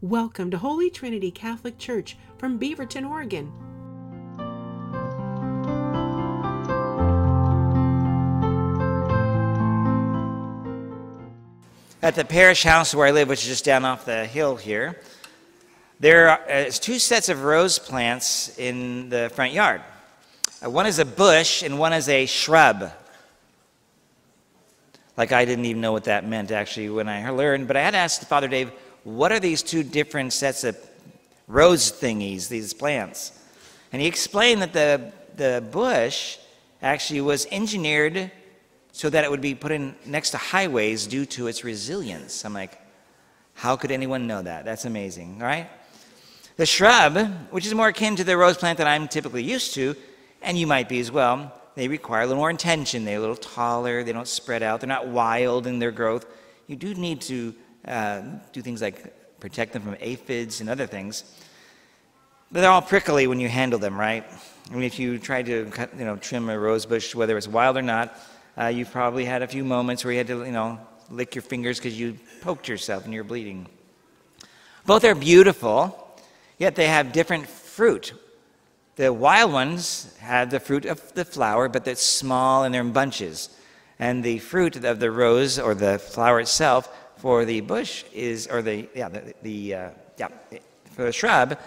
Welcome to Holy Trinity Catholic Church from Beaverton, Oregon. At the parish house where I live, which is just down off the hill here, there are uh, two sets of rose plants in the front yard. Uh, one is a bush and one is a shrub. Like I didn't even know what that meant actually when I learned, but I had asked Father Dave, what are these two different sets of rose thingies, these plants? And he explained that the, the bush actually was engineered so that it would be put in next to highways due to its resilience. I'm like, how could anyone know that? That's amazing, all right? The shrub, which is more akin to the rose plant that I'm typically used to, and you might be as well, they require a little more attention. They're a little taller, they don't spread out, they're not wild in their growth. You do need to uh, do things like protect them from aphids and other things. But they're all prickly when you handle them, right? I mean, if you try to you know, trim a rose bush, whether it's wild or not, uh, you've probably had a few moments where you had to, you know, lick your fingers because you poked yourself and you're bleeding. Both are beautiful, yet they have different fruit. The wild ones have the fruit of the flower, but it's small and they're in bunches. And the fruit of the rose or the flower itself for the bush is, or the, yeah, the, the uh, yeah, for the shrub,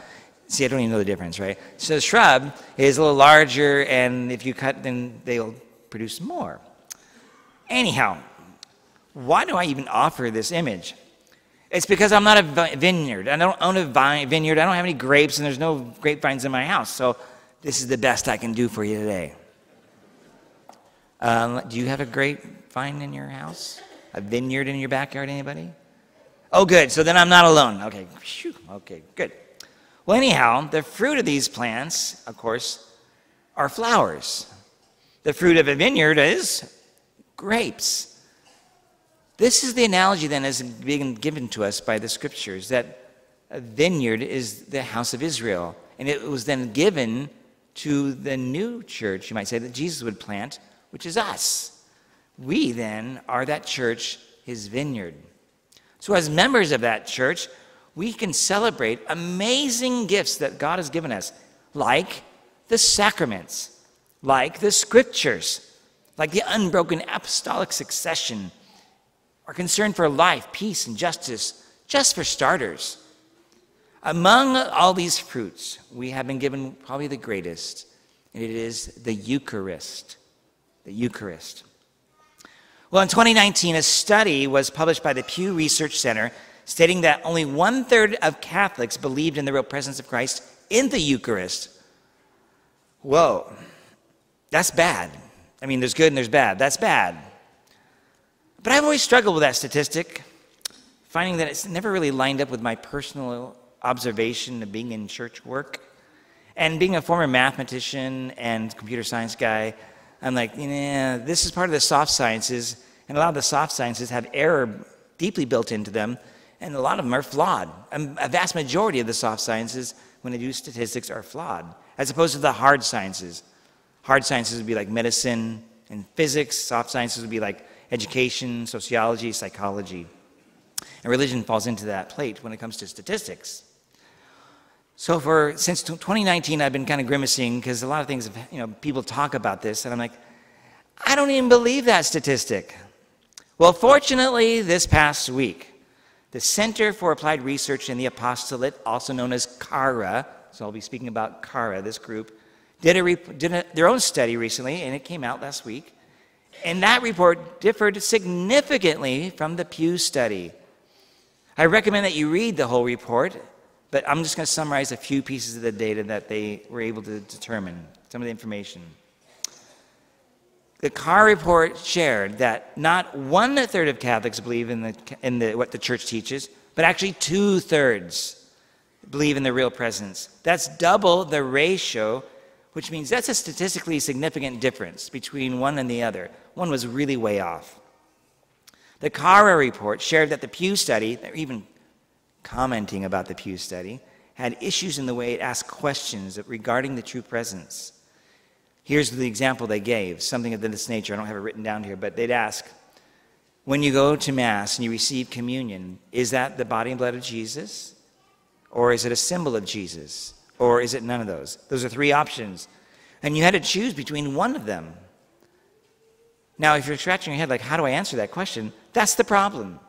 see, I don't even know the difference, right? So the shrub is a little larger, and if you cut, then they'll produce more. Anyhow, why do I even offer this image? It's because I'm not a vineyard. I don't own a vineyard. I don't have any grapes, and there's no grapevines in my house. So this is the best I can do for you today. Um, do you have a grapevine in your house? A vineyard in your backyard? Anybody? Oh, good. So then I'm not alone. Okay. Okay, good. Well, anyhow, the fruit of these plants, of course, are flowers. The fruit of a vineyard is grapes. This is the analogy then as being given to us by the scriptures that a vineyard is the house of Israel. And it was then given to the new church, you might say, that Jesus would plant, which is us. We then are that church, his vineyard. So, as members of that church, we can celebrate amazing gifts that God has given us, like the sacraments, like the scriptures, like the unbroken apostolic succession, our concern for life, peace, and justice, just for starters. Among all these fruits, we have been given probably the greatest, and it is the Eucharist. The Eucharist. Well, in 2019, a study was published by the Pew Research Center stating that only one third of Catholics believed in the real presence of Christ in the Eucharist. Whoa, that's bad. I mean, there's good and there's bad. That's bad. But I've always struggled with that statistic, finding that it's never really lined up with my personal observation of being in church work. And being a former mathematician and computer science guy, I'm like, yeah, this is part of the soft sciences, and a lot of the soft sciences have error deeply built into them, and a lot of them are flawed. Um, a vast majority of the soft sciences, when they do statistics, are flawed, as opposed to the hard sciences. Hard sciences would be like medicine and physics. Soft sciences would be like education, sociology, psychology. And religion falls into that plate when it comes to statistics. So for since 2019, I've been kind of grimacing because a lot of things, you know, people talk about this, and I'm like, I don't even believe that statistic. Well, fortunately, this past week, the Center for Applied Research in the Apostolate, also known as CARA, so I'll be speaking about CARA, this group, did, a, did a, their own study recently, and it came out last week. And that report differed significantly from the Pew study. I recommend that you read the whole report, but I'm just going to summarize a few pieces of the data that they were able to determine, some of the information. The CARA report shared that not one third of Catholics believe in, the, in the, what the church teaches, but actually two thirds believe in the real presence. That's double the ratio which means that's a statistically significant difference between one and the other. One was really way off. The CARA report shared that the Pew study, even commenting about the Pew study, had issues in the way it asked questions regarding the true presence. Here's the example they gave, something of this nature. I don't have it written down here, but they'd ask, when you go to Mass and you receive communion, is that the body and blood of Jesus? Or is it a symbol of Jesus? Or is it none of those? Those are three options. And you had to choose between one of them. Now, if you're scratching your head, like, how do I answer that question? That's the problem.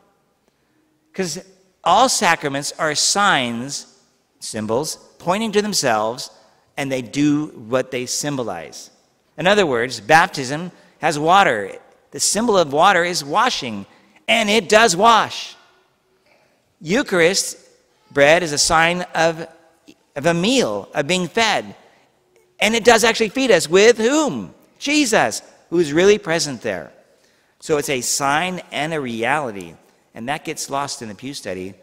Because all sacraments are signs, symbols, pointing to themselves, and they do what they symbolize. In other words, baptism has water. The symbol of water is washing, and it does wash. Eucharist, bread, is a sign of, of a meal, of being fed. And it does actually feed us with whom? Jesus, who's really present there. So it's a sign and a reality. And that gets lost in the Pew study.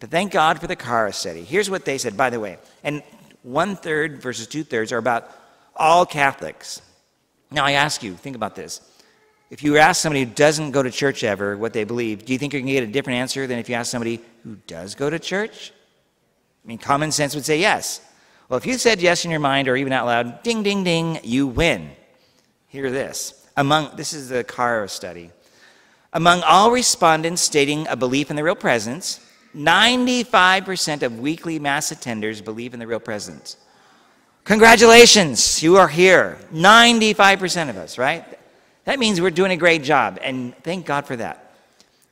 But thank God for the CARA study. Here's what they said, by the way. And one third versus two thirds are about all Catholics. Now I ask you, think about this. If you ask somebody who doesn't go to church ever what they believe, do you think you're going to get a different answer than if you ask somebody who does go to church? I mean, common sense would say yes. Well, if you said yes in your mind or even out loud, ding, ding, ding, you win. Hear this. Among, this is the CARA study. Among all respondents stating a belief in the real presence, 95% of weekly Mass attenders believe in the real presence. Congratulations, you are here. 95% of us, right? That means we're doing a great job, and thank God for that.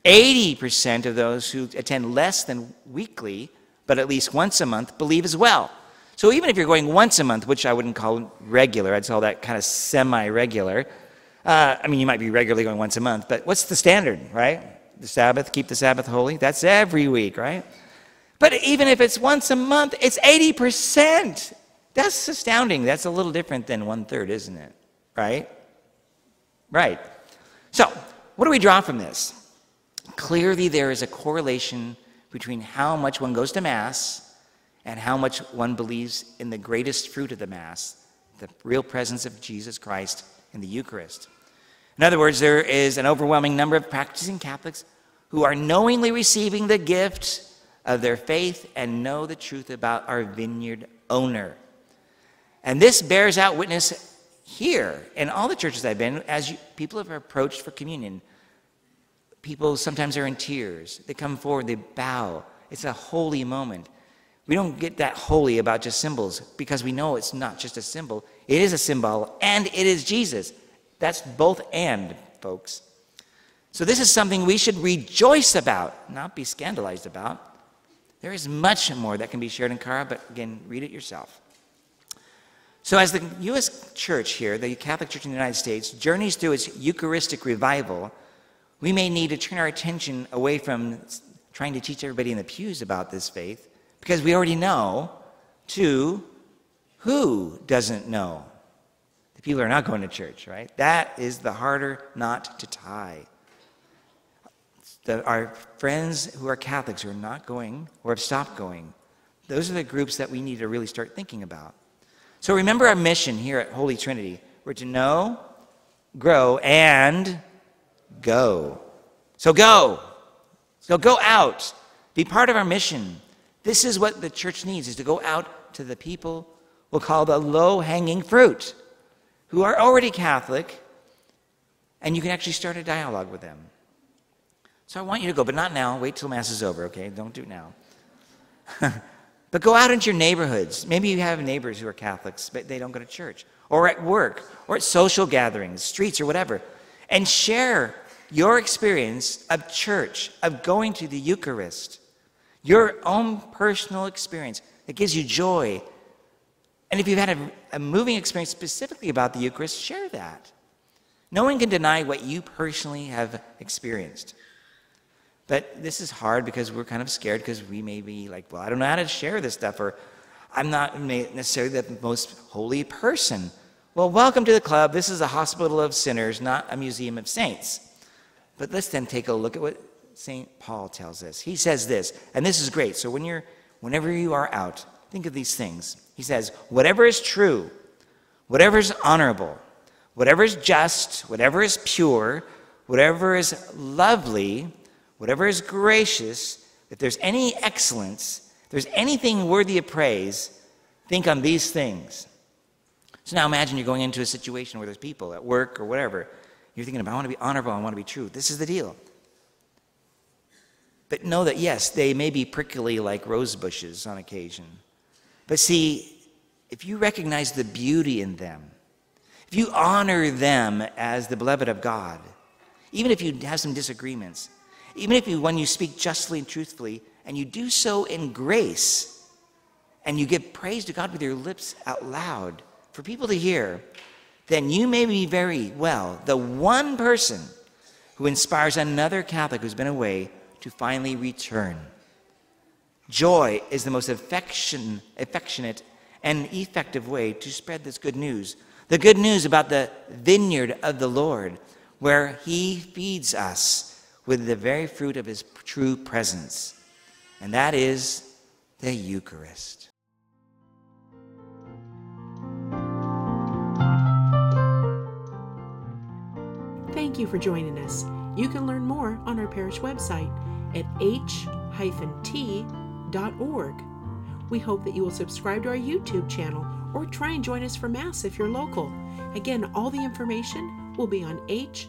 80% of those who attend less than weekly, but at least once a month, believe as well. So even if you're going once a month, which I wouldn't call regular, I'd call that kind of semi regular. Uh, I mean, you might be regularly going once a month, but what's the standard, right? The Sabbath, keep the Sabbath holy. That's every week, right? But even if it's once a month, it's 80%. That's astounding. That's a little different than one third, isn't it? Right? Right. So, what do we draw from this? Clearly, there is a correlation between how much one goes to Mass and how much one believes in the greatest fruit of the Mass, the real presence of Jesus Christ in the Eucharist. In other words, there is an overwhelming number of practicing Catholics who are knowingly receiving the gift of their faith and know the truth about our vineyard owner. And this bears out witness here in all the churches I've been as you, people have approached for communion. People sometimes are in tears. They come forward, they bow. It's a holy moment. We don't get that holy about just symbols because we know it's not just a symbol, it is a symbol and it is Jesus. That's both and, folks. So, this is something we should rejoice about, not be scandalized about. There is much more that can be shared in CARA, but again, read it yourself. So, as the U.S. Church here, the Catholic Church in the United States, journeys through its Eucharistic revival, we may need to turn our attention away from trying to teach everybody in the pews about this faith, because we already know, to who doesn't know? People are not going to church, right? That is the harder knot to tie. The, our friends who are Catholics who are not going or have stopped going, those are the groups that we need to really start thinking about. So remember our mission here at Holy Trinity. We're to know, grow, and go. So go. So go out. Be part of our mission. This is what the church needs, is to go out to the people we'll call the low-hanging fruit who are already Catholic, and you can actually start a dialogue with them. So I want you to go, but not now. Wait till Mass is over, okay? Don't do it now. but go out into your neighborhoods. Maybe you have neighbors who are Catholics, but they don't go to church, or at work, or at social gatherings, streets, or whatever, and share your experience of church, of going to the Eucharist, your own personal experience that gives you joy and if you've had a, a moving experience specifically about the Eucharist, share that. No one can deny what you personally have experienced. But this is hard because we're kind of scared because we may be like, well, I don't know how to share this stuff, or I'm not necessarily the most holy person. Well, welcome to the club. This is a hospital of sinners, not a museum of saints. But let's then take a look at what St. Paul tells us. He says this, and this is great. So when you're, whenever you are out, think of these things. He says, whatever is true, whatever is honorable, whatever is just, whatever is pure, whatever is lovely, whatever is gracious, if there's any excellence, if there's anything worthy of praise, think on these things. So now imagine you're going into a situation where there's people at work or whatever. You're thinking I want to be honorable, I want to be true. This is the deal. But know that, yes, they may be prickly like rose bushes on occasion. But see, if you recognize the beauty in them, if you honor them as the beloved of God, even if you have some disagreements, even if you, when you speak justly and truthfully, and you do so in grace, and you give praise to God with your lips out loud for people to hear, then you may be very well the one person who inspires another Catholic who's been away to finally return. Joy is the most affection, affectionate and effective way to spread this good news. The good news about the vineyard of the Lord, where He feeds us with the very fruit of His true presence, and that is the Eucharist. Thank you for joining us. You can learn more on our parish website at We hope that you will subscribe to our YouTube channel or try and join us for Mass if you're local. Again, all the information will be on h-t.org.